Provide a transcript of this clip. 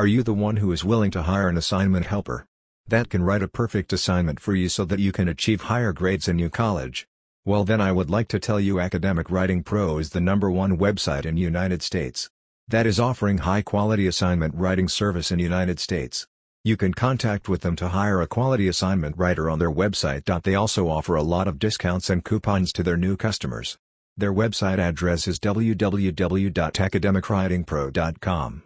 Are you the one who is willing to hire an assignment helper? That can write a perfect assignment for you so that you can achieve higher grades in your college. Well then I would like to tell you Academic Writing Pro is the number one website in United States. That is offering high quality assignment writing service in United States. You can contact with them to hire a quality assignment writer on their website. They also offer a lot of discounts and coupons to their new customers. Their website address is www.academicwritingpro.com.